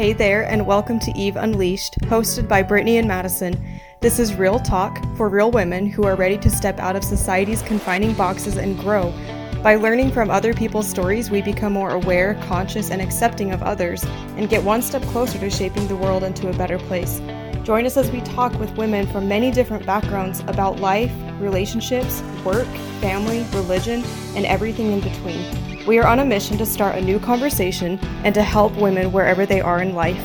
Hey there, and welcome to Eve Unleashed, hosted by Brittany and Madison. This is real talk for real women who are ready to step out of society's confining boxes and grow. By learning from other people's stories, we become more aware, conscious, and accepting of others, and get one step closer to shaping the world into a better place. Join us as we talk with women from many different backgrounds about life, relationships, work, family, religion, and everything in between. We are on a mission to start a new conversation and to help women wherever they are in life.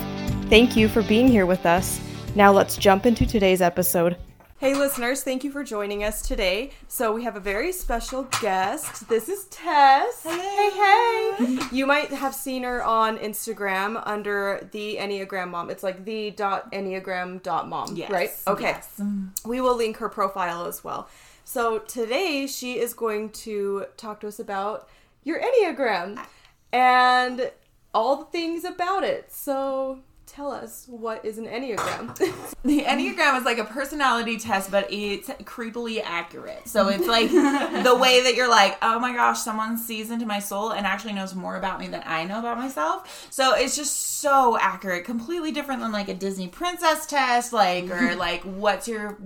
Thank you for being here with us. Now let's jump into today's episode. Hey, listeners, thank you for joining us today. So, we have a very special guest. This is Tess. Hello. Hey, hey. you might have seen her on Instagram under the Enneagram Mom. It's like the dot Enneagram dot mom, Yes, right? Okay. yes. Mm-hmm. We will link her profile as well. So, today she is going to talk to us about your Enneagram and all the things about it. So, tell us what is an Enneagram? The Enneagram is like a personality test, but it's creepily accurate. So it's like the way that you're like, oh my gosh, someone sees into my soul and actually knows more about me than I know about myself. So it's just so accurate, completely different than like a Disney princess test, like or like what's your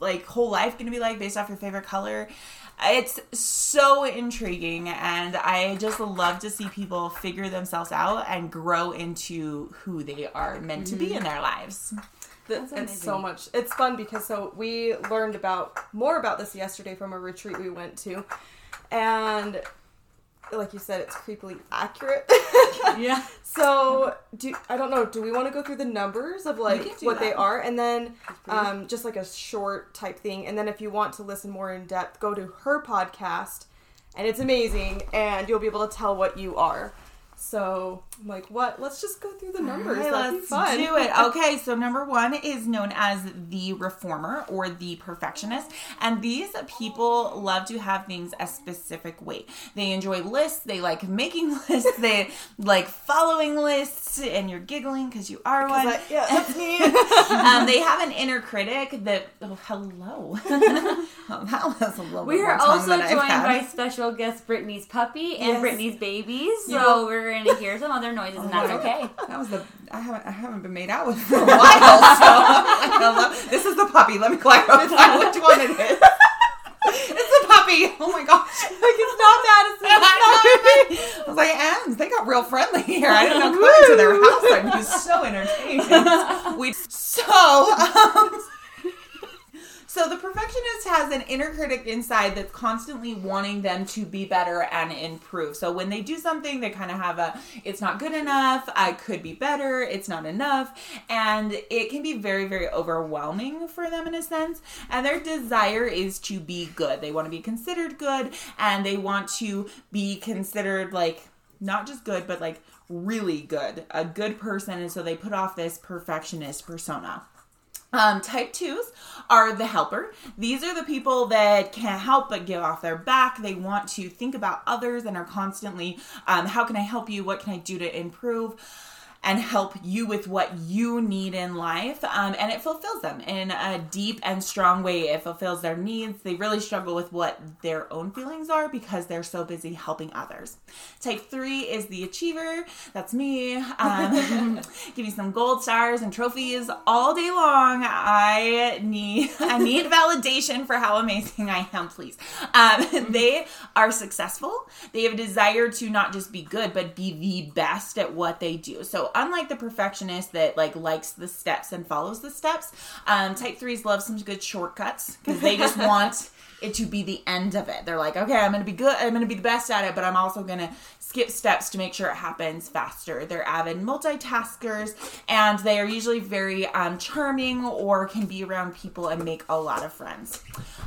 like whole life to be like based off your favorite color. It's so intriguing, and I just love to see people figure themselves out and grow into who they are meant to be in their lives. Th- it's so much. It's fun because so we learned about more about this yesterday from a retreat we went to, and like you said, it's creepily accurate. Yeah. so do I don't know. Do we want to go through the numbers of like what they are, and then um, just like a short type thing, and then if you want to listen more in depth, go to her podcast, and it's amazing, and you'll be able to tell what you are. So I'm like, what? Let's just go through the numbers. Alright, let's do it. Okay, so number one is known as the reformer or the perfectionist. And these people love to have things a specific way. They enjoy lists, they like making lists, they like following lists, and you're giggling because you are one. Like, yeah, that's me. um, they have an inner critic that, oh, hello. that was a little We are also joined by special guest Brittany's puppy and Yes. Brittany's babies, so Yeah. we're gonna hear some other noises, and that's my okay. That was the I haven't I haven't been made out with for a while. So I'm. This is the puppy. Let me clarify which one it is. It's the puppy. Oh my gosh. like it's not Madison. It's not. I was like, and they got real friendly here. I didn't know coming to their house I'd be so entertaining. We so um, so the perfectionist has an inner critic inside that's constantly wanting them to be better and improve. So when they do something, they kind of have a it's not good enough, I could be better, it's not enough, and it can be very very overwhelming for them in a sense. And their desire is to be good. They want to be considered good and they want to be considered like not just good but like really good, a good person and so they put off this perfectionist persona. Um, type twos are the helper. These are the people that can't help but give off their back. They want to think about others and are constantly, um, how can I help you? What can I do to improve? And help you with what you need in life. Um, and it fulfills them in a deep and strong way. It fulfills their needs. They really struggle with what their own feelings are because they're so busy helping others. Type three is the achiever. That's me. Um, give me some gold stars and trophies all day long. I need I need validation for how amazing I am, please. Um, they are successful. They have a desire to not just be good, but be the best at what they do. So unlike the perfectionist that like likes the steps and follows the steps, um, type threes love some good shortcuts because they just want it to be the end of it. They're like, okay, I'm gonna be good, I'm gonna be the best at it, but I'm also gonna skip steps to make sure it happens faster. They're avid multitaskers and they are usually very um, charming or can be around people and make a lot of friends.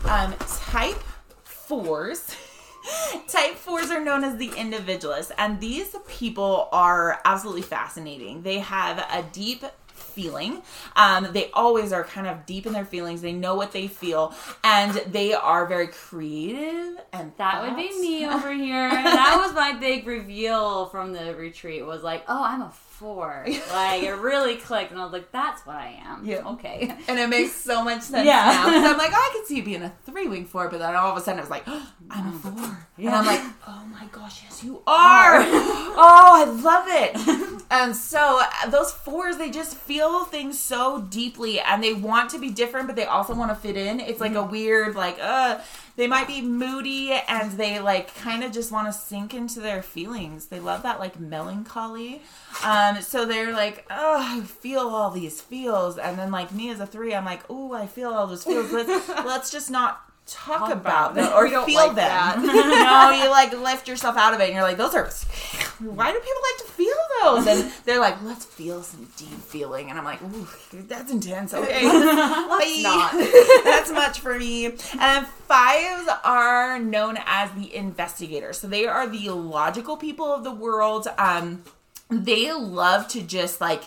Um, type fours. Type fours are known as the individualists, and these people are absolutely fascinating. They have a deep feeling. Um, they always are kind of deep in their feelings. They know what they feel, and they are very creative. And That would be me over here. that was my big reveal from the retreat. Was like, oh, I'm a four. Like it really clicked, and I was like, that's what I am. Yeah. Okay. And it makes so much sense Yeah. now. I'm like, oh, I could see you being a three wing four, but then all of a sudden it was like, oh, I'm a four. And I'm like, oh my gosh, yes, you are. oh, I love it. and so uh, those fours, they just feel things so deeply and they want to be different, but they also want to fit in. It's like a weird, like, uh, they might be moody and they like kind of just want to sink into their feelings. They love that like melancholy. Um, so they're like, oh, I feel all these feels, and then like me as a three, I'm like, oh, I feel all those feels. Let's let's just not talk, Talk about about or feel like them. that. no, you like lift yourself out of it, and you're like, those are. Why do people like to feel those? And they're like, let's feel some deep feeling, and I'm like, that's intense. Okay, let's not. that's much for me. And fives are known as the investigators. So they are the logical people of the world. Um, they love to just like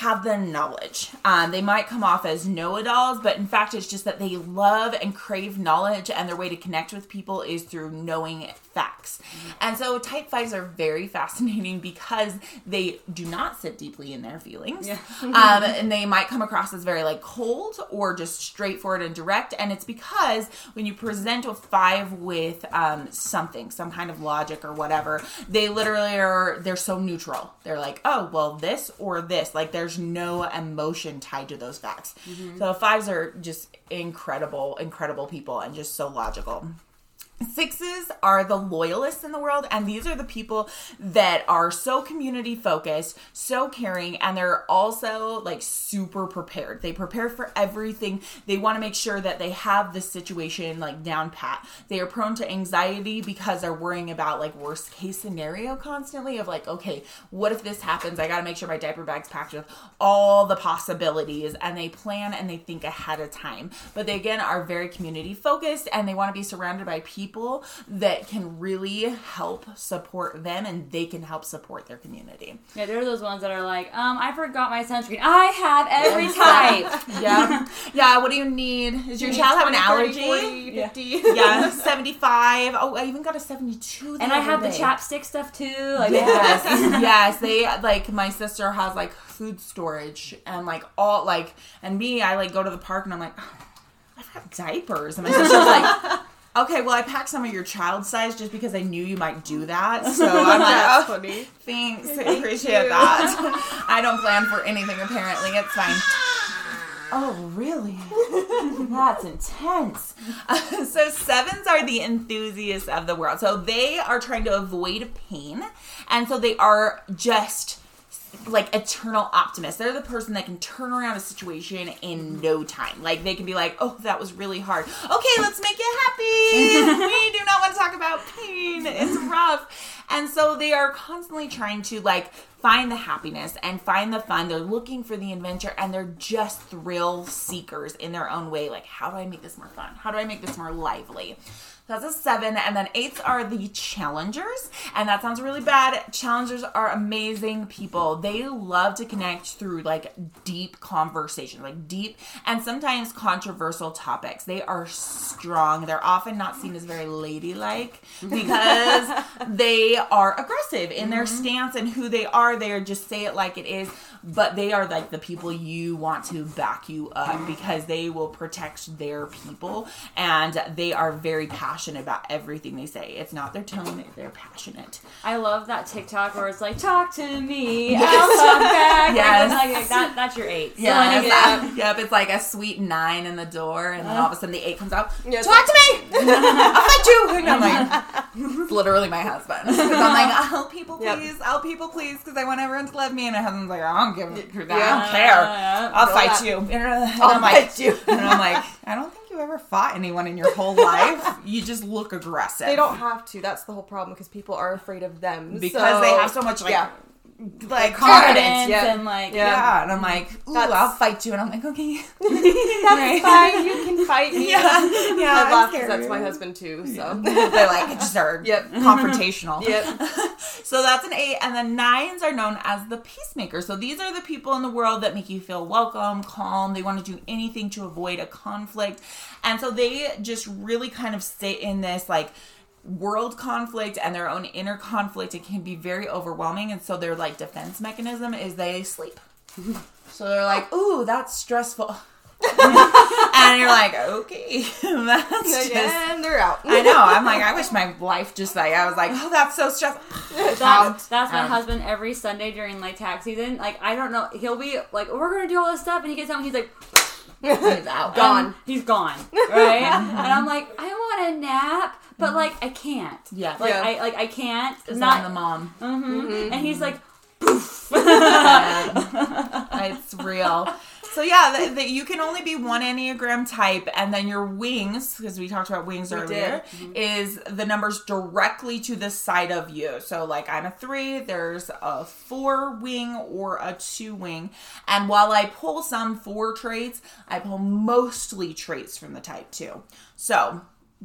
have the knowledge. Um, they might come off as know-it-alls, but in fact, it's just that they love and crave knowledge, and their way to connect with people is through knowing facts. And so, type fives are very fascinating because they do not sit deeply in their feelings, Yeah. um, and they might come across as very like cold or just straightforward and direct. And it's because when you present a five with um, something, some kind of logic or whatever, they literally are they're so neutral. They're like, oh well, this or this. Like there's no emotion tied to those facts. Mm-hmm. So fives are just incredible, incredible people and just so logical. Sixes are the loyalists in the world, and these are the people that are so community focused, so caring, and they're also like super prepared. They prepare for everything. They want to make sure that they have the situation like down pat. They are prone to anxiety because they're worrying about like worst case scenario constantly of like, okay, what if this happens? I got to make sure my diaper bag's packed with all the possibilities, and they plan and they think ahead of time. But they again are very community focused, and they want to be surrounded by people that can really help support them and they can help support their community. Yeah, they're those ones that are like, um, I forgot my sunscreen. I have every type. Yeah. yeah, what do you need? Does your child have an allergy? 40, 50. Yeah, 75. Oh, I even got a 72. the And I have the chapstick stuff too. Like, Yes, yes. They like my sister has like food storage and like all like and me. I like go to the park and I'm like, "Oh, I've got diapers, and my sister's like. Okay, well, I packed some of your child size just because I knew you might do that. So I'm like, That's oh, funny. thanks, I appreciate that. I don't plan for anything apparently. It's fine. Oh, really? That's intense. so, sevens are the enthusiasts of the world. So, they are trying to avoid pain. And so, they are just like eternal optimists. They're the person that can turn around a situation in no time. Like, they can be like, oh, that was really hard. Okay, let's make it happy. we do not want to talk about pain. It's rough. And so, they are constantly trying to like find the happiness and find the fun. They're looking for the adventure and they're just thrill seekers in their own way. Like, how do I make this more fun? How do I make this more lively? That's a seven. And then eights are the challengers. And that sounds really bad. Challengers are amazing people. They love to connect through like deep conversation, like deep and sometimes controversial topics. They are strong. They're often not seen as very ladylike because they are aggressive in their mm-hmm. stance and who they are. They are just say it like it is, but they are like the people you want to back you up because they will protect their people and they are very passionate about everything they say. It's not their tone, they're passionate. I love that TikTok where it's like, talk to me, I'll talk back. Yes. Like, like, that, that's your eight. So, Yeah, like, yep. Uh, yep. It's like a sweet nine in the door, and then uh-huh. all of a sudden the eight comes out. Yeah, it's Talk to me. I'll fight you. And I'm like, it's literally my husband. 'Cause I'm like, I'll people Yep. please, I'll people please, because I want everyone to love me. And my husband's like, I don't give a that. I don't care. Yeah. I'll fight that. you. And I'll I'm like, fight you. and I'm like, I don't think you ever fought anyone in your whole life. You just look aggressive. They don't have to. That's the whole problem because people are afraid of them because So- they have so much like yeah. Like confidence yeah. and like Yeah. Yeah, and I'm like, ooh, That's- I'll fight you, and I'm like, okay, That's fine. You can fight me. yeah, yeah. I laugh because that's my husband too. So. They're like just are Yep. confrontational. Yep. so that's an eight, and the nines are known as the peacemakers. So these are the people in the world that make you feel welcome, calm. They want to do anything to avoid a conflict, and so they just really kind of sit in this like world conflict and their own inner conflict it can be very overwhelming and so their like defense mechanism is they sleep so they're like ooh that's stressful and you're like okay that's just and they're out. I know. I'm like, I wish my life just like I was like, oh, that's so stressful. That's, that's my Out. husband every Sunday during like tax season. Like I don't know, he'll be like, "We're gonna do all this stuff," and he gets home, he's like, He's out. Gone. and he's gone, right? and I'm like, I want a nap, but like I can't. Yeah. like Yeah. I like I can't. Because Not. I'm the mom. Mhm. And he's like, it's real. So yeah, the, the, you can only be one enneagram type, and then your wings, because we talked about wings earlier, is the numbers directly to the side of you. So like I'm a three, there's a four wing or a two wing, and while I pull some four traits, I pull mostly traits from the type two. So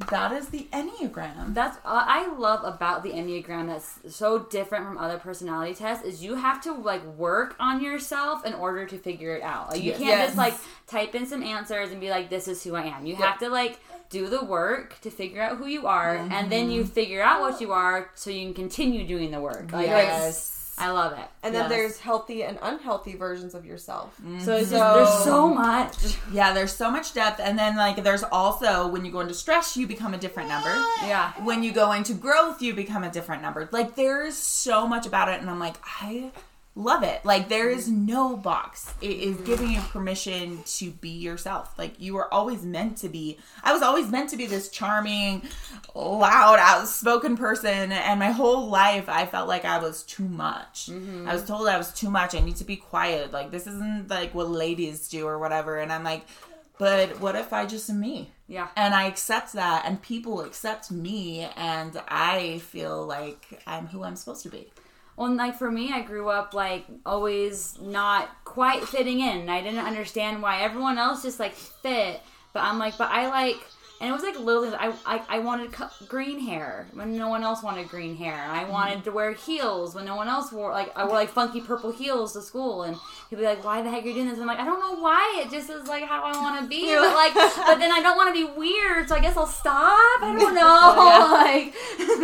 that is the enneagram. That's uh, I love about the Enneagram that's so different from other personality tests is you have to like work on yourself in order to figure it out. Like you Yes. can't Yes. just like type in some answers and be like this is who I am. You have to like do the work to figure out who you are and then you figure out what you are so you can continue doing the work. Like yes. I love it. And then Yes. there's healthy and unhealthy versions of yourself. Mm-hmm. So it's just So- there's so much. Yeah, there's so much depth. And then, like, there's also when you go into stress, you become a different number. Yeah. When you go into growth, you become a different number. Like, there's so much about it. And I'm like, I love it. Like, there is mm-hmm. no box. It is giving you permission to be yourself. Like, you were always meant to be. I was always meant to be this charming, loud, outspoken person. And my whole life, I felt like I was too much. Mm-hmm. I was told I was too much. I need to be quiet. Like, this isn't like what ladies do or whatever. And I'm like, but what if I just am me? Yeah. And I accept that, and people accept me, and I feel like I'm who I'm supposed to be. Well, like for me, I grew up like always not quite fitting in. I didn't understand why everyone else just like fit, but I'm like, but I like, and it was like little things. I I, I wanted co- green hair when no one else wanted green hair. I mm-hmm. wanted to wear heels when no one else wore like I wore like funky purple heels to school, and he'd be like, "Why the heck are you doing this?" I'm like, "I don't know why. It just is like how I want to be." But like, but then I don't want to be weird, so I guess I'll stop. I don't know. like,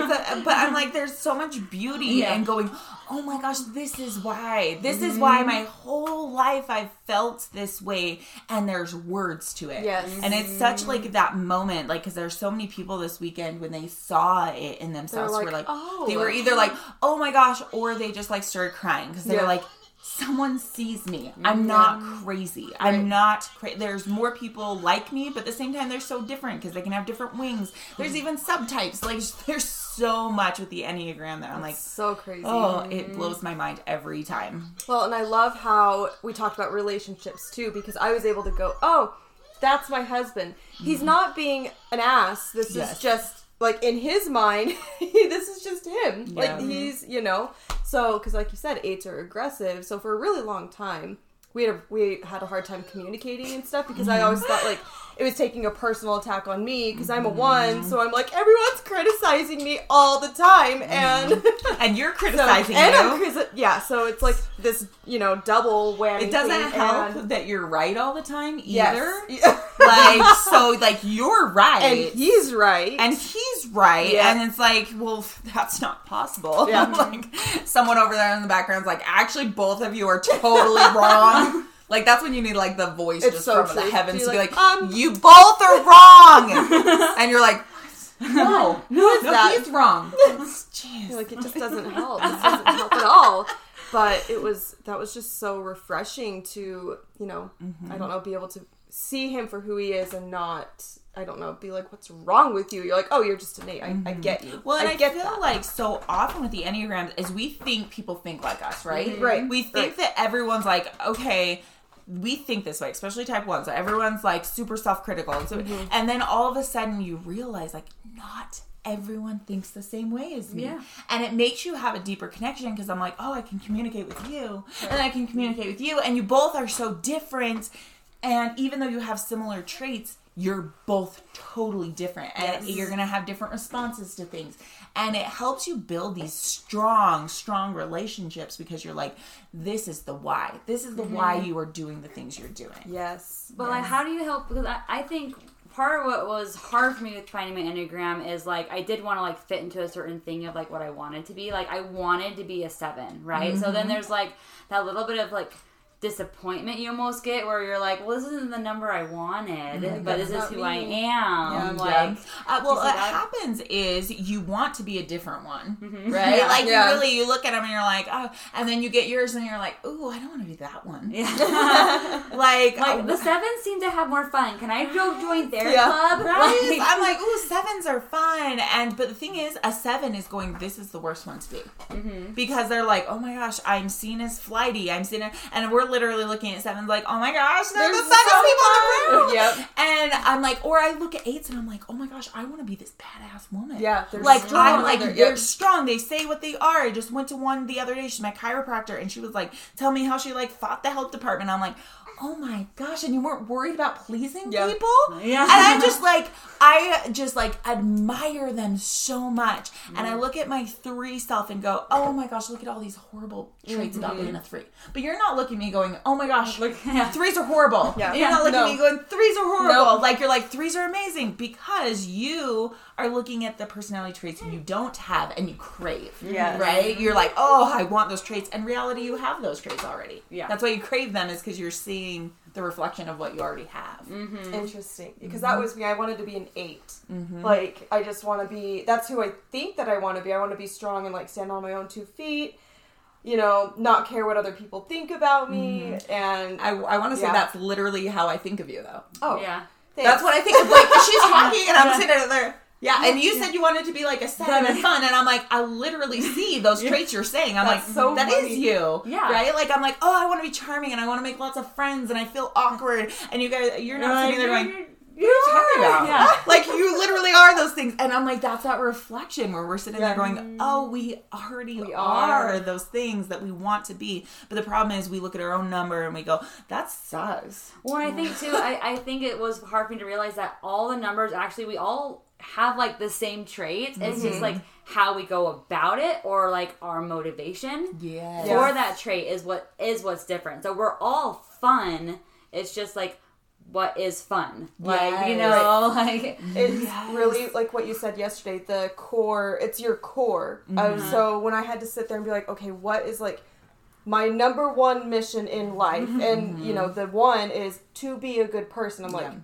But, but I'm like, there's so much beauty Yeah. in going, oh my gosh, this is why. This is why mm-hmm. my whole life I've felt this way, and there's words to it. Yes. And it's such like mm. that moment, like, because there's so many people this weekend when they saw it in themselves, like, were like, "Oh." they were either like, oh my gosh, or they just like started crying because they Yeah. were like, someone sees me. I'm not crazy. I'm not crazy. There's more people like me, but at the same time, they're so different because they can have different wings. There's mm. even subtypes. Like, there's so much with the Enneagram that I'm like, So crazy. oh, it blows my mind every time. Well, and I love how we talked about relationships too, because I was able to go, oh, that's my husband. He's mm-hmm. not being an ass. This Yes. is just like in his mind, this is just him. Yeah. Like mm-hmm. he's, you know. So, because like you said, eights are aggressive. So for a really long time, we had a, we had a hard time communicating and stuff because I mm-hmm. always thought like it was taking a personal attack on me because I'm a mm-hmm. one. So I'm like everyone's criticizing me all the time, mm-hmm. and And you're so, criticizing and I'm yeah. So it's like this, you know, double whammy. It doesn't help and- that you're right all the time either. Yes. Like, so, like, you're right. and he's right. and he's right Yeah. and it's like well that's not possible Yeah. like someone over there in the background's like actually both of you are totally wrong like that's when you need like the voice It's just so from true. the heavens Be to be like, like um, you both are wrong and you're like no Who is no that? he's wrong Jeez. like it just doesn't help. This doesn't help at all. But it was that was just so refreshing to you know Mm-hmm. I don't know be able to see him for who he is and not I don't know be like what's wrong with you? You're like oh you're just an eight. I, I get you. Mm-hmm. Well, and I, get feel that. like so often with the Enneagrams is we think people think like us, right? Mhm. Right, We think right. that everyone's like, okay, we think this way, especially type one. So everyone's like super self critical. And so Mm-hmm. and then all of a sudden you realize like not everyone thinks the same way as me. Yeah. And it makes you have a deeper connection because I'm like, oh, I can communicate with you, and I can communicate with you, and you both are so different. And even though you have similar traits, you're both totally different, and Yes. you're gonna have different responses to things. And it helps you build these strong, strong relationships because you're like, this is the why. This is the why you are doing the things you're doing. Yes. But like, how do you help? Because I, I think part of what was hard for me with finding my enneagram is like I did want to like fit into a certain thing of like what I wanted to be. Like I wanted to be a seven, right? So Mm-hmm. then there's like that little bit of like disappointment you almost get where you're like, well, this isn't the number I wanted, but this is who me. I am. Yeah. like, Uh, well, what that? happens is you want to be a different one, Mm-hmm. right? Yeah. Like Yeah. really, you look at them and you're like, oh, and then you get yours and you're like, ooh, I don't want to be that one. yeah. Like, like uh, the sevens seem to have more fun. Can I go join their Yeah. club? Right? Like- I'm like, ooh, sevens are fun. And but the thing is, a seven is going. This is the worst one to be Mm-hmm. because they're like, oh my gosh, I'm seen as flighty. I'm seen, as, and we're literally looking at sevens like, oh my gosh, they're, They're the funnest so people in the room. Yep. And I'm like, or I look at eights and I'm like, oh my gosh, I want to be this badass woman. Yeah, they're like strong. I'm like They're- they're, yep. strong. They say what they are. I just went to one the other day. She's my chiropractor, and she was like, tell me how she like fought the health department. I'm like. Oh my gosh, and you weren't worried about pleasing Yeah. people? Yeah. And I'm just like, I just like admire them so much. And I mm-hmm. look at my three self and go, oh my gosh, look at all these horrible traits about mm-hmm. being a three. But you're not looking at me going, oh my gosh, Look- yeah. threes are horrible. Yeah. You're not looking No. at me going, threes are horrible. Like you're like, threes are amazing because you are looking at the personality traits you don't have and you crave. Yes. Right? You're like, oh, I want those traits. And reality, you have those traits already. Yeah. That's why you crave them is because you're seeing the reflection of what you already have. Mm-hmm. Interesting. Mm-hmm. Because that was me. I wanted to be an 8 mm-hmm. Like, I just want to be, that's who I think that I want to be. I want to be strong and, like, stand on my own two feet, you know, not care what other people think about me. And, I, I want to say Yeah. that's literally how I think of you, though. oh, yeah. thanks. That's what I think of. Like she's talking, and I'm sitting there. Yeah, and you said you wanted to be like a seven and fun, and I'm like, I literally see those traits you're saying. I'm That's like, so that is funny. you, Yeah. right? Like I'm like, oh, I want to be charming, and I want to make lots of friends, and I feel awkward, and you guys, you're not Like, sitting there going. you're- What are you talking about? Yeah. Like you literally are those things, and I'm like, that's that reflection where we're sitting Yeah. there going, mm-hmm. "Oh, we already We are. are. those things that we want to be." But the problem is, we look at our own number and we go, "That sucks." Well, I think too. I, I think it was hard for me to realize that all the numbers actually we all have like the same traits. It's just mm-hmm. like how we go about it or like our motivation Yeah. for that trait is what is what's different. So we're all fun. It's just like what is fun, like you know, like It's Yes. really like what you said yesterday. The core, it's your core. Uh, so when I had to sit there and be like, okay, what is like my number one mission in life? And you know, mm-hmm. the one is to be a good person. I'm like, Yeah.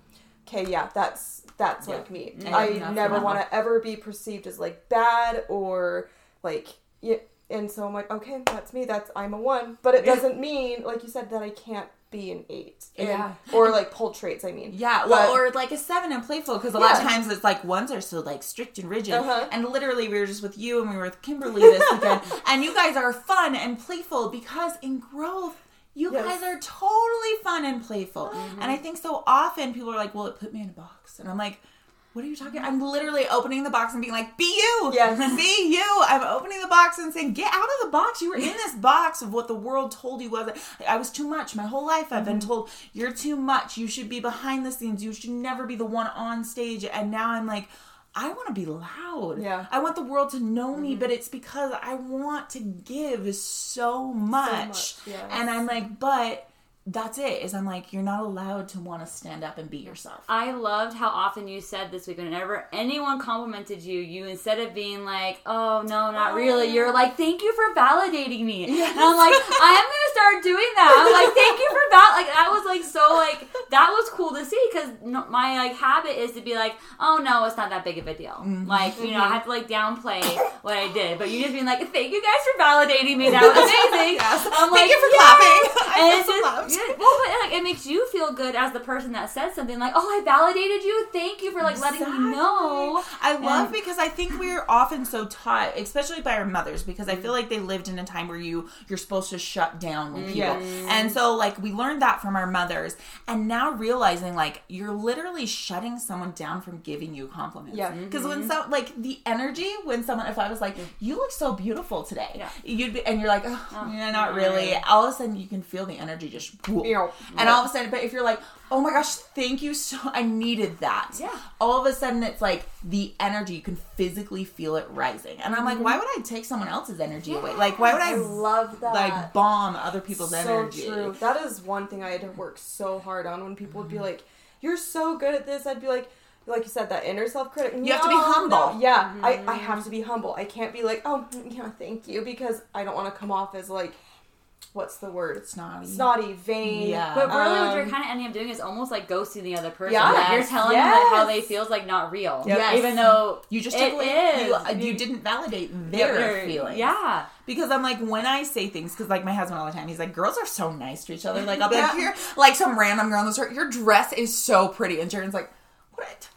Okay, yeah, that's that's Yeah. like me. And I never want to ever be perceived as like bad or like yeah. And so I'm like, okay, that's me. That's I'm a one. But it doesn't mean, like you said, that I can't be an eight. And- Yeah. Or like pull traits. I mean. Yeah, well, But- or like a seven and playful because a lot of times it's like ones are so like strict and rigid, Uh-huh. and literally we were just with you and we were with Kimberly this weekend, and you guys are fun and playful because in growth. You Yes. guys are totally fun and playful. Oh, and I think so often people are like, well, it put me in a box. And I'm like, what are you talking I'm literally opening the box and being like, be you. Yes. Be you. I'm opening the box and saying, get out of the box. You were in this box of what the world told you was. I was too much. My whole life I've been mm-hmm. told, you're too much. You should be behind the scenes. You should never be the one on stage. And now I'm like, I want to be loud. Yeah. I want the world to know me, mm-hmm. but it's because I want to give so much. much, yes. And I'm like, but that's it. Is I'm like, you're not allowed to want to stand up and be yourself. I loved how often you said this week whenever anyone complimented you, you instead of being like, "Oh no, not really," oh. you're like, "Thank you for validating me," and I'm like, "I am gonna start doing that." I'm like, "Thank you for val." Like that was like so like that was cool to see because my like habit is to be like, "Oh no, it's not that big of a deal." Mm-hmm. Like you know, I have to like downplay what I did, but you just being like, "Thank you guys for validating me. That was amazing." I'm Thank you for "Yes!" clapping. I And it's just Yeah, well, but like it makes you feel good as the person that said something like, "Oh, I validated you. Thank you for like letting me know." I love And- because I think we're often so taught, especially by our mothers, because I feel like they lived in a time where you you're supposed to shut down with people, and so like we learned that from our mothers, and now realizing like you're literally shutting someone down from giving you compliments. Yeah. because when mm-hmm. some like the energy when someone if I was like you look so beautiful today, Yeah. you'd be and you're like oh, yeah not really. All of a sudden you can feel the energy just whoop. Yeah. and all of a sudden, but if you're like oh my gosh thank you so I needed that Yeah. all of a sudden it's like the energy you can physically feel it rising and i'm like mm-hmm. why would i take someone else's energy away like why would i, I love that. like bomb other people's so energy true. That is one thing I had to work so hard on when people would be mm-hmm. like, "You're so good at this." I'd be like, like you said, that inner self critic. You have to be humble. Yeah, I, I mm-hmm. have to be humble. I can't be like, "Oh, yeah, thank you," because I don't want to come off as like, what's the word? snotty Snotty, vain. Yeah. But really, what you're Um, kind of ending up doing is almost like ghosting the other person. Yes, Like, you're telling them that how they yes. feel is like not real. Yep. Yes. Even though you just it is. you, uh, you didn't validate their feelings Yeah. because I'm like when I say things because like my husband all the time he's like girls are so nice to each other like I'll be like Yeah. here like some random girl in the store your dress is so pretty and Jaren's like what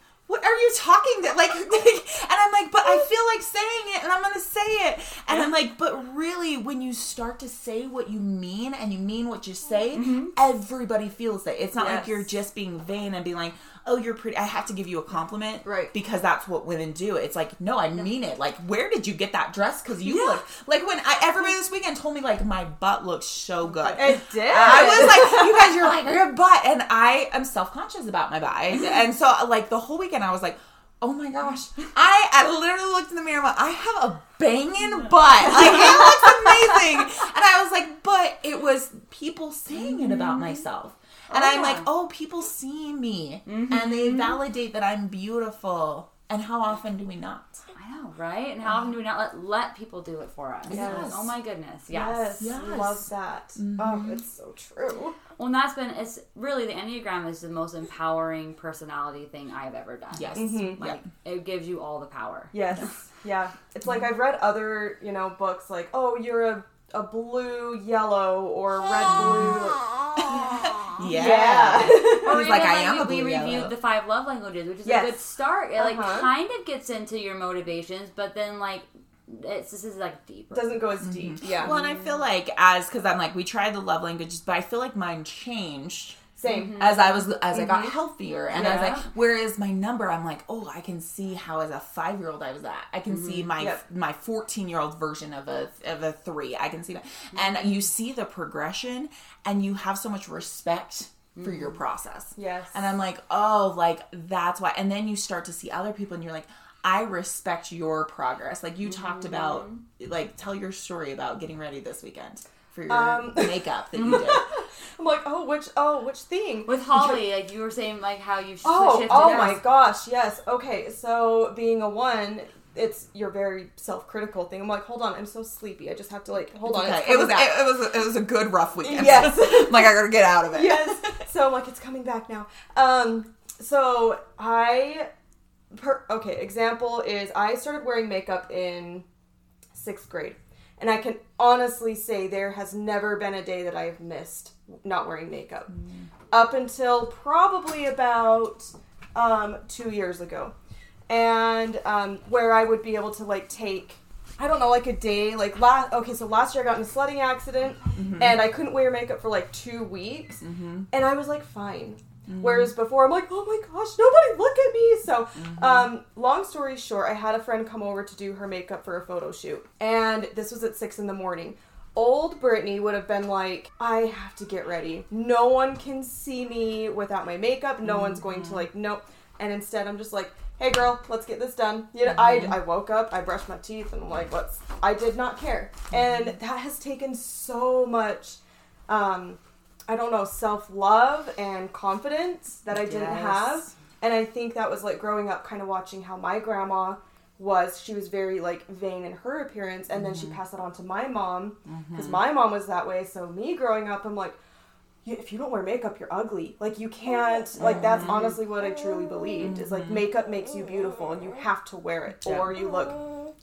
are you talking to like, and I'm like but I feel like saying it and I'm gonna say it. And I'm like but really when you start to say what you mean and you mean what you say mm-hmm. everybody feels it it's not like you're just being vain and being like oh you're pretty I have to give you a compliment Right. because that's what women do. It's like, no, I mean it. Like, where did you get that dress? Because you look like when I, everybody this weekend told me like my butt looks so good. It did. I was like, you guys, you're like your butt, and I am self conscious about my butt, I- and so like the whole weekend I was like. Oh my gosh! I, I literally looked in the mirror. and went, I have a banging butt. Like it looks amazing, and I was like, but it was people saying it about mm-hmm. myself, and Oh, I'm yeah. like, oh, people see me, and they validate that I'm beautiful. And how often do we not? I know, right? And how often do we not let, let people do it for us? Yes. Oh my goodness. Yes. Yes, Yes. love that. Oh, it's so true. Well, and that's been, it's really, the Enneagram is the most empowering personality thing I've ever done. Yes. Mhm. Like, it gives you all the power. Yes. Yeah. It's like I've read other, you know, books like, oh, you're a, a blue, yellow, or red, blue. Yeah. Yeah. Or He's even like, I like am we, a we reviewed yellow. the five love languages, which is Yes. a good start. It like Uh-huh. kind of gets into your motivations, but then like it's this is like deeper. Doesn't go as deep. Yeah. Well, and I feel like as because I'm like we tried the love languages, but I feel like mine changed Same. Mm-hmm. as I was as I got mm-hmm. healthier, and I was Yeah. like, whereas my number, I'm like, oh, I can see how as a five year old I was at. I can see mm-hmm. my Yep. my 14 year old version of a of a three. I can see that, and you see the progression, and you have so much respect for your process. Yes. And I'm like, oh, like that's why. And then you start to see other people, and you're like, I respect your progress. Like you talked about, like tell your story about getting ready this weekend for your Um, makeup that you did. I'm like, oh, which, oh, which thing? With Holly, like you were saying, like how you Oh, shifted. oh my gosh, yes. Okay, so being a one, it's your very self-critical thing. I'm like, hold on, I'm so sleepy. I just have to like, hold on. Okay, it was it, back. it was it was a good rough weekend. Yes. like I gotta get out of it. yes. So I'm like, it's coming back now. Um, so I, per, okay, example is I started wearing makeup in sixth grade. And I can honestly say there has never been a day that I've missed not wearing makeup. Up until probably about um, two years ago. And um, where I would be able to like take I don't know, like a day, like last. Okay, so last year I got in a sledding accident, and I couldn't wear makeup for like two weeks, and I was like fine. Mm-hmm. Whereas before I'm like, oh my gosh, nobody look at me. So, mm-hmm. um, long story short, I had a friend come over to do her makeup for a photo shoot, and this was at six in the morning. Old Brittany would have been like, I have to get ready. No one can see me without my makeup. No one's going to mm-hmm. like nope. And instead, I'm just like, hey girl, let's get this done. You know, I, I woke up, I brushed my teeth, and I'm like, let's. I did not care, and that has taken so much. Um, I don't know, self love and confidence that I didn't Yes. have. And I think that was like growing up, kind of watching how my grandma was. She was very like vain in her appearance, and then she mm-hmm. passed it on to my mom because mm-hmm. my mom was that way. So me growing up, I'm like, if you don't wear makeup, you're ugly. Like you can't. Like that's mm-hmm. honestly what I truly believed. Is like makeup makes you beautiful, and you have to wear it, or you look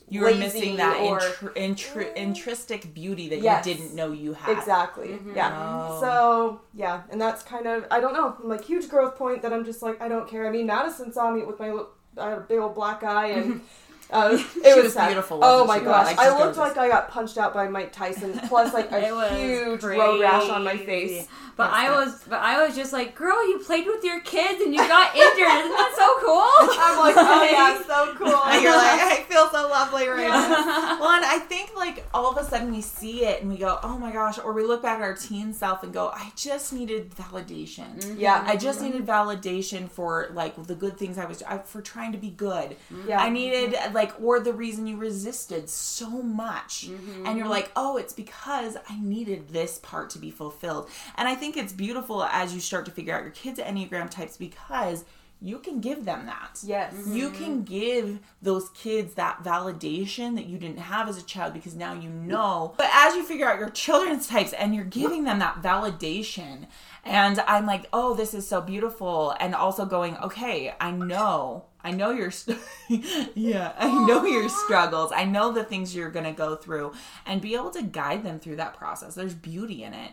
You were missing that or intr- intr- intrinsic beauty that Yes. you didn't know you had. Exactly. Mm-hmm. Yeah. Oh. So yeah, and that's kind of I don't know, like huge growth point that I'm just like I don't care. I mean, Madison saw me with my li- I had a big old black eye and. Uh, it was, was sad. beautiful, Oh my gosh, Like, I looked like I got punched out by Mike Tyson. Plus, like a huge road rash on my face. But That's I nuts. was, but I was just like, girl, you played with your kids and you got injured. Isn't that so cool? I'm like, oh yeah, so cool. And you're like, I feel so lovely right now. Well, and I think like all of a sudden we see it and we go, oh my gosh, or we look back at our teen self and go, I just needed validation. yeah, I just needed validation for like the good things I was I, for trying to be good. Yeah. I needed like or the reason you resisted so much. Mm-hmm. And you're like, "Oh, it's because I needed this part to be fulfilled." And I think it's beautiful as you start to figure out your kids' enneagram types because you can give them that. yes, You mm-hmm. can give those kids that validation that you didn't have as a child because now you know. But as you figure out your children's types and you're giving them that validation, and I'm like, oh, this is so beautiful. And also going, okay, I know. I know your, st- yeah, I know your struggles. I know the things you're gonna go through, and be able to guide them through that process. There's beauty in it.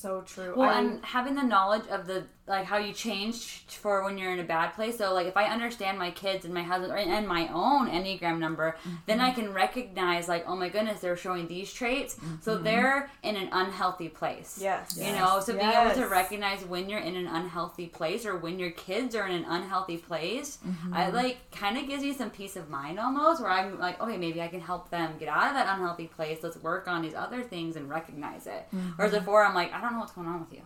So true. Well, I'm- and having the knowledge of the like how you change for when you're in a bad place. So like if I understand my kids and my husband and my own enneagram number, then mm-hmm. I can recognize like oh my goodness they're showing these traits, so mm-hmm. they're in an unhealthy place. yes, You know, so being able to recognize when you're in an unhealthy place or when your kids are in an unhealthy place, mm-hmm. I like kind of gives you some peace of mind almost where I'm like, okay, maybe I can help them get out of that unhealthy place. Let's work on these other things and recognize it. Whereas before, I'm like, I don't know what's going on with you.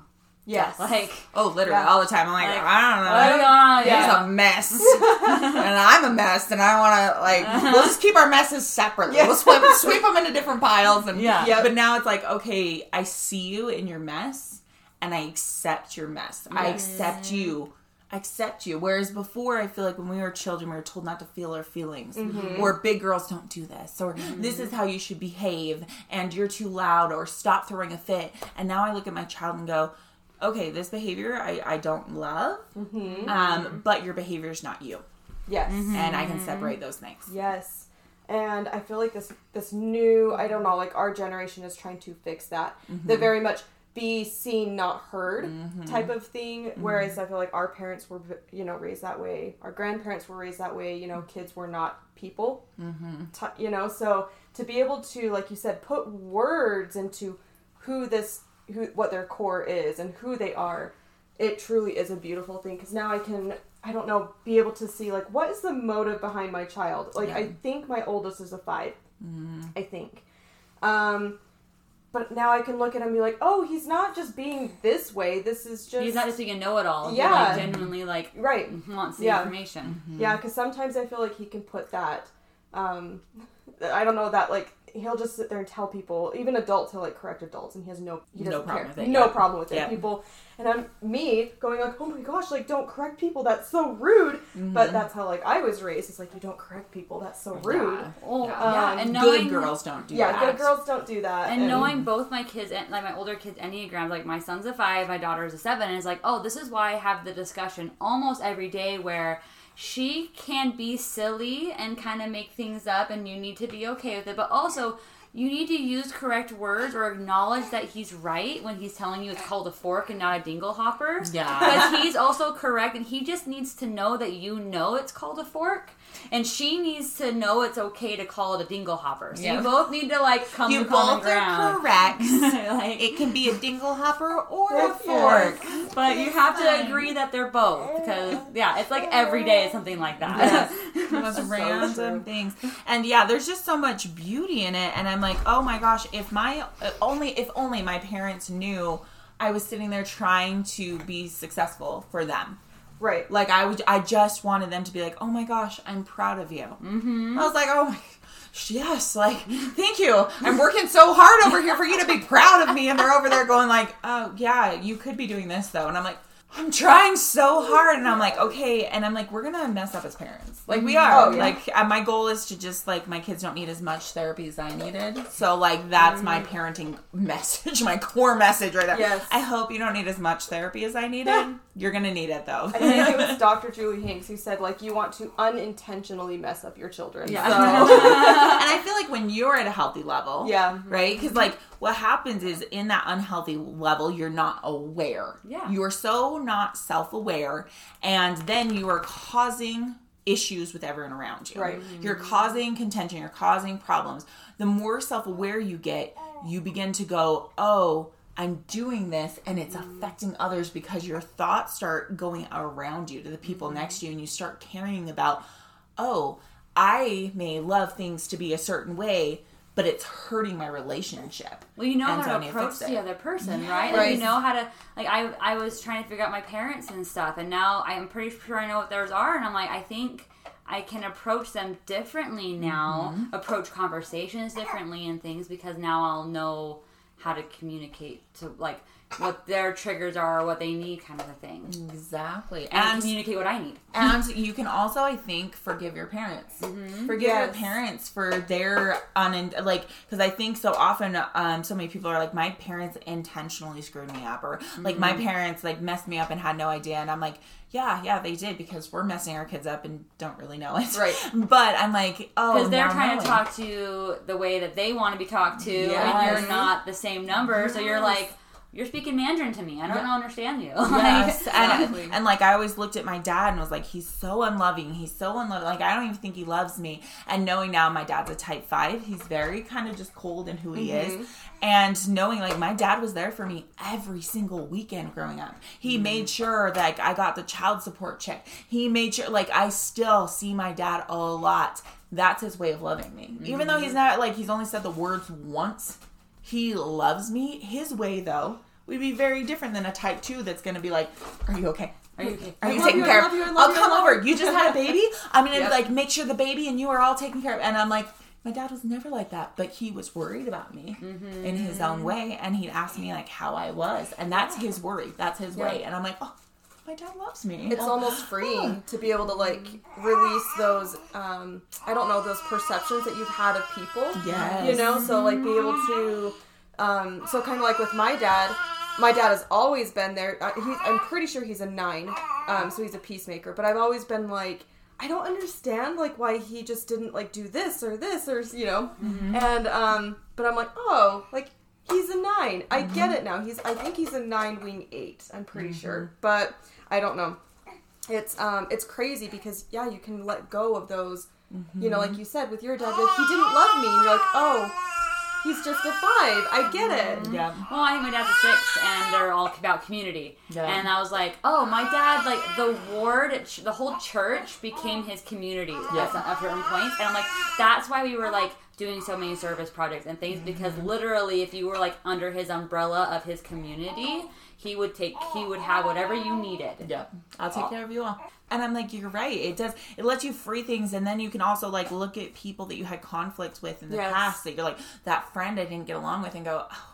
yes, Like, Oh, literally Yeah. all the time. I'm like, Like, I don't know. what's going on? He's Yeah. a mess, and I'm a mess, and I want to like we'll just keep our messes separately. Yeah. We'll sweep, sweep them into different piles, and Yeah. Yep. But now it's like, okay, I see you in your mess, and I accept your mess. I accept you. I accept you. Whereas before, I feel like when we were children, we were told not to feel our feelings, mm-hmm. or big girls don't do this, or mm-hmm. this is how you should behave, and you're too loud, or stop throwing a fit. And now I look at my child and go, okay, this behavior I, I don't love, mm-hmm. um, but your behavior is not you, yes. and I can separate those things. Yes. And I feel like this this new, I don't know, like our generation is trying to fix that. The very much be seen not heard type of thing. Whereas I feel like our parents were you know raised that way. Our grandparents were raised that way, you know, kids were not people. Mm-hmm. you know, so to be able to like you said put words into who this who what their core is and who they are it truly is a beautiful thing. Because now I can I don't know be able to see like what is the motive behind my child? Like I think my oldest is a 5 I think. Um but now I can look at him and be like oh he's not just being this way this is just he's not just being a know-it-all. He Yeah. like genuinely like right wants the Yeah. information. Yeah, because sometimes I feel like he can put that. Um, I don't know that like he'll just sit there and tell people, even adults, he'll like correct adults, and he has no he No doesn't problem care, with it, no yeah. problem with it. Yeah. People, and I'm me going like, oh my gosh, like don't correct people. That's so rude. Mm-hmm. But that's how like I was raised. It's like you don't correct people. That's so rude. Yeah. Oh, Yeah. yeah. Um, And Good girls don't do Yeah, that. Yeah, good girls don't do that. and knowing both my kids and like my older kids enneagrams like my son's a five my daughter's a seven and it's like oh this is why i have the discussion almost every day where she can be silly and kind of make things up and you need to be okay with it but also you need to use correct words or acknowledge that he's right when he's telling you it's called a fork and not a dingle hopper. Yeah. because he's also correct and he just needs to know that you know it's called a fork and she needs to know it's okay to call it a dingle hopper so Yeah. you both need to like come You to common both ground are correct. like, it can be a dingle hopper or a Yes. fork. but you have to agree that they're both because yeah, it's like every day is something like that. So random true. things. And yeah, there's just so much beauty in it. And I'm like, oh my gosh, if my uh, only if only my parents knew I was sitting there trying to be successful for them. Right. Like I would, I just wanted them to be like, oh my gosh, I'm proud of you. Mm-hmm. I was like, oh my. Yes, like thank you. I'm working so hard over here for you to be proud of me, and they're over there going like, "Oh yeah, you could be doing this though," and I'm like, I'm trying so hard, and I'm like, okay, and I'm like, we're gonna mess up as parents, like we are. Oh, yeah. Like, uh, my goal is to just like my kids don't need as much therapy as I needed, so like that's my parenting message, my core message right there. Yes. I hope you don't need as much therapy as I needed. You're gonna need it though. I think it was Dr. Julie Hanks who said like you want to unintentionally mess up your children. Yeah. So, and I feel like when you're at a healthy level, yeah. right? Because like what happens is in that unhealthy level, you're not aware. Yeah. you are so not self-aware, and then you are causing issues with everyone around you. Right. You're causing contention. You're causing problems. The more self-aware you get, you begin to go, oh. I'm doing this and it's affecting others because your thoughts start going around you to the people mm-hmm. next to you and you start caring about, oh, I may love things to be a certain way, but it's hurting my relationship. Well, you know And how need to approach the other person, right? Like you know how to like I I was trying to figure out my parents and stuff, and now I'm pretty sure I know what theirs are, and I'm like I think I can approach them differently now, Mm-hmm. approach conversations differently and things because now I'll know how to communicate to like what their triggers are, what they need, kind of a thing, Exactly. and, And communicate what I need. and you can also, I think, forgive your parents. Forgive your parents for their un like because I think so often, um, so many people are like, my parents intentionally screwed me up, or like my parents like messed me up and had no idea, and I'm like. Yeah, yeah, they did because we're messing our kids up and don't really know it. Right. But I'm like, oh, Because they're trying knowing. to talk to you the way that they want to be talked to, and you're not the same number. So you're like, you're speaking Mandarin to me. I don't Yeah. understand you. Yes, Like, and, and like I always looked at my dad and was like, he's so unloving. He's so unloving. Like I don't even think he loves me. And knowing now my dad's a type five, he's very kind of just cold in who he is. Mm-hmm. And knowing like my dad was there for me every single weekend growing up. He mm-hmm. made sure that like, I got the child support check. He made sure like I still see my dad a lot. That's his way of loving me. Even though mm-hmm. he's not like he's only said the words once he loves me. His way, though, would be very different than a type two that's going to be like, "Are you okay? Are you okay? Are you you, care of? you, I love I'll you, come over. you." Just had a baby. I'm to Yep. like make sure the baby and you are all taken care of." And I'm like. My dad was never like that, but he was worried about me in his own mm-hmm. way, and he'd ask me like how I was, and that's his worry. That's his way, and I'm like, oh, my dad loves me. It's Oh, almost freeing to be able to like release those um I don't know those perceptions that you've had of people. Yes. You know, so like be able to um so kind of like with my dad, my dad has always been there. Uh, he's I'm pretty sure he's a 9. Um so he's a peacemaker, but I've always been like I don't understand like why he just didn't like do this or this or you know. And um but I'm like, "Oh, like he's a 9. I get it now. He's I think he's a 9 wing 8. I'm pretty sure. But I don't know it's um it's crazy because yeah you can let go of those you know like you said with your dad like he didn't love me and you're like oh he's just a five i get it yeah. Well, I think my dad's a six, and they're all about community. Yeah. And I was like, oh, my dad, like the ward, the whole church became his community Yeah. at, at certain points. And I'm like, that's why we were like doing so many service projects and things because Mm-hmm. literally, if you were like under his umbrella of his community, he would take, he would have whatever you needed. Yeah, I'll take care of you all. And I'm like, you're right. It does. It lets you free things, and then you can also like look at people that you had conflicts with in the Yes. past that you're like that friend I didn't get along with, and go, oh,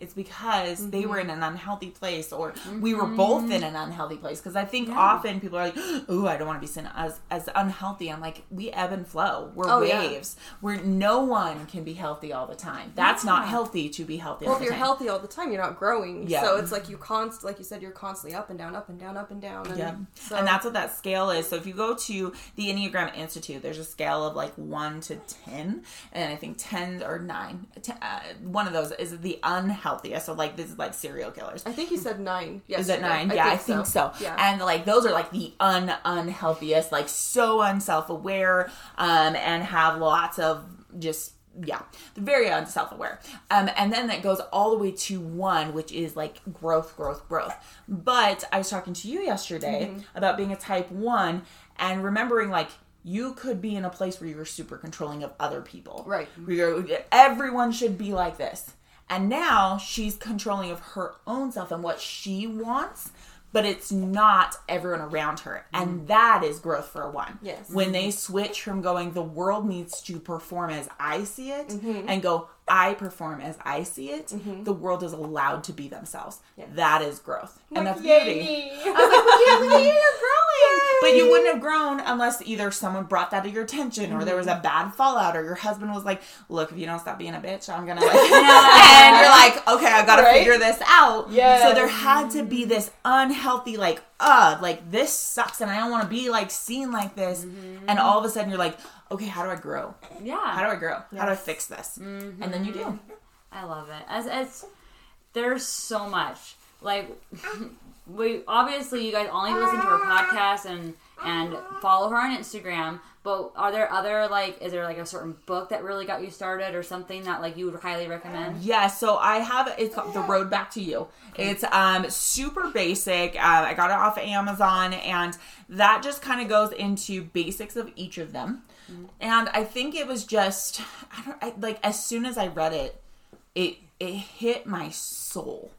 it's because they were in an unhealthy place, or we were both in an unhealthy place. Because I think often people are like, oh, I don't want to be seen as as unhealthy. I'm like, we ebb and flow. We're Oh, yeah. waves. Where no one can be healthy all the time. That's not healthy to be healthy. well if you're time. healthy all the time you're not growing Yeah. so it's like you const like you said you're constantly up and down up and down up and down and Yeah. so, And that's what that scale is. So if you go to the Enneagram Institute, there's a scale of like 1 to 10. And I think 10 or 9. Ten, uh, one of those is the unhealthiest. So like this is like serial killers. i think you said nine yes Is it 9? yeah, I think so. yeah And like those are like the un unhealthiest, like so unself aware um, and have lots of just yeah, very unself aware. Um, and then that goes all the way to one, which is like growth, growth, growth. But I was talking to you yesterday about being a type one and remembering like you could be in a place where you're super controlling of other people. Right. Where everyone should be like this. And now she's controlling of her own self and what she wants, but it's not everyone around her. And mm. that is growth for a one. Yes. When mm-hmm. they switch from going, the world needs to perform as I see it, mm-hmm. and go, I perform as I see it, the world is allowed to be themselves. That is growth. and that's beauty. I was like, yeah, look at you, you're growing. But you wouldn't have grown unless either someone brought that to your attention or there was a bad fallout or your husband was like, look, if you don't stop being a bitch, I'm gonna like and you're like, okay, I gotta Right? figure this out. Yes. So there had to be this unhealthy, like, uh, like this sucks and I don't wanna be like seen like this. And all of a sudden you're like, okay, how do I grow? Yeah. How do I grow? How do I fix this? Mm-hmm. And then you do. I love it. As it's there's so much. Like we obviously you guys only listen to our ah. podcast and and follow her on Instagram. But are there other like is there like a certain book that really got you started or something that like you would highly recommend? Yeah, so I have it's called The Road Back to You. It's um super basic. Uh, I got it off of Amazon, and that just kind of goes into basics of each of them. And I think it was just I don't I, like as soon as I read it, it it hit my soul.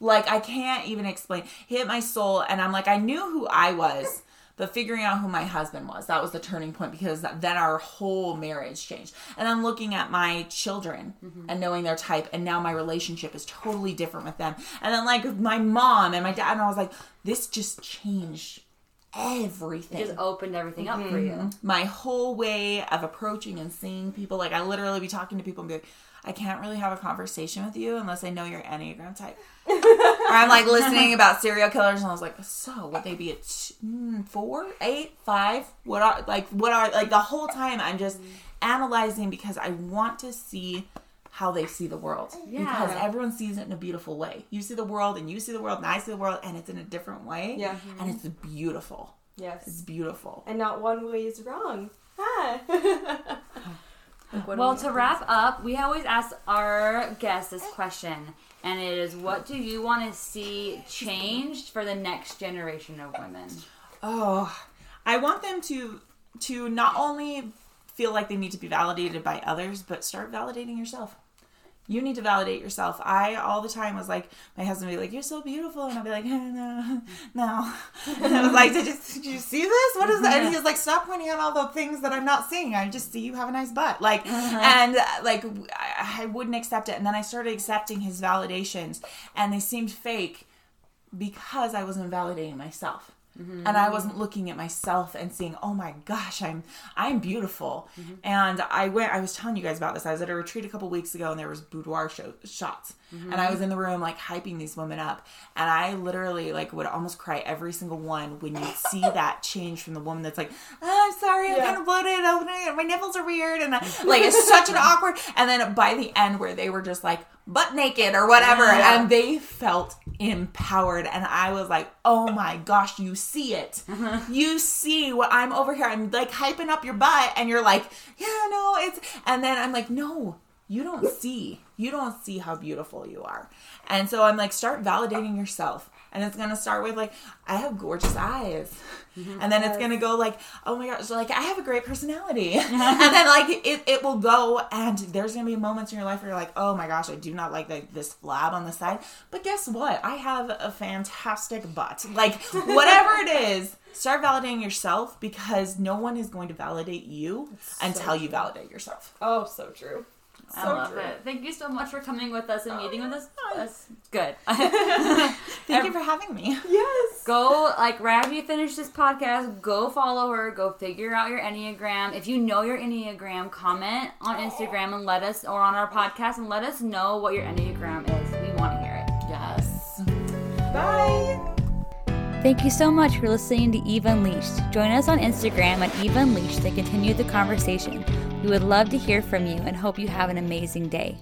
Like I can't even explain. Hit my soul, and I'm like I knew who I was. But figuring out who my husband was, that was the turning point because then our whole marriage changed. And then looking at my children mm-hmm. and knowing their type, and now my relationship is totally different with them. And then, like, my mom and my dad, and I was like, this just changed everything It Just opened everything up for you. Mm-hmm. my whole way of approaching and seeing people. Like I literally be talking to people and be like, I can't really have a conversation with you unless I know your Enneagram type. or I'm like listening about serial killers and I was like, so would they be a t- mm, four, eight, five? What are like what are like the whole time I'm just analyzing because I want to see how they see the world Yeah. because everyone sees it in a beautiful way. You see the world and you see the world and I see the world and it's in a different way. Yeah. And it's beautiful. Yes, it's beautiful. And not one way is wrong. Ah. Like, what Well, we- to wrap up, we always ask our guests this question, and it is what do you want to see changed for the next generation of women? Oh, I want them to to not only feel like they need to be validated by others, but start validating yourself. You need to validate yourself. I all the time was like, my husband would be like, "You're so beautiful," and I'd be like, no, no. And I was like, "Did you, did you see this? What is that?" And he was like, "Stop pointing out all the things that I'm not seeing. I just see you have a nice butt." Like, and uh, like I, I wouldn't accept it. And then I started accepting his validations, and they seemed fake because I wasn't validating myself. And I wasn't looking at myself and seeing, oh my gosh, I'm I'm beautiful. Mm-hmm. And I went. I was telling you guys about this. I was at a retreat a couple weeks ago, and there was boudoir show, shots, Mm-hmm. and I was in the room like hyping these women up, and I literally like would almost cry every single one when you see that change from the woman that's like, oh, I'm sorry, I'm Yeah. kind of bloated, oh, my nipples are weird, and I, like it's such an awkward. And then by the end, where they were just like butt naked or whatever, Yeah. and they felt empowered and i was like oh my gosh you see it mm-hmm. you see what i'm over here i'm like hyping up your butt and you're like yeah no it's and then i'm like no you don't see you don't see how beautiful you are. And so i'm like start validating yourself. And it's gonna start with like i have gorgeous eyes. Mm-hmm. And then it's gonna go like oh my gosh like i have a great personality. And then like it, it will go and there's gonna be moments in your life where you're like oh my gosh i do not like the, this flab on the side. But guess what? I have a fantastic butt. Like whatever it is start validating yourself because no one is going to validate you until you validate yourself. Oh, so true. I So love true. it. Thank you so much for coming with us and meeting with us. Oh. That's good. thank you for having me Yes. go like right after you finish this podcast go follow her go figure out your enneagram if you know your enneagram comment on instagram and let us or on our podcast and let us know what your enneagram is we want to hear it yes Bye. Thank you so much for listening to Eve Unleashed. Join us on Instagram at Eve Unleashed to continue the conversation. We would love to hear from you and hope you have an amazing day.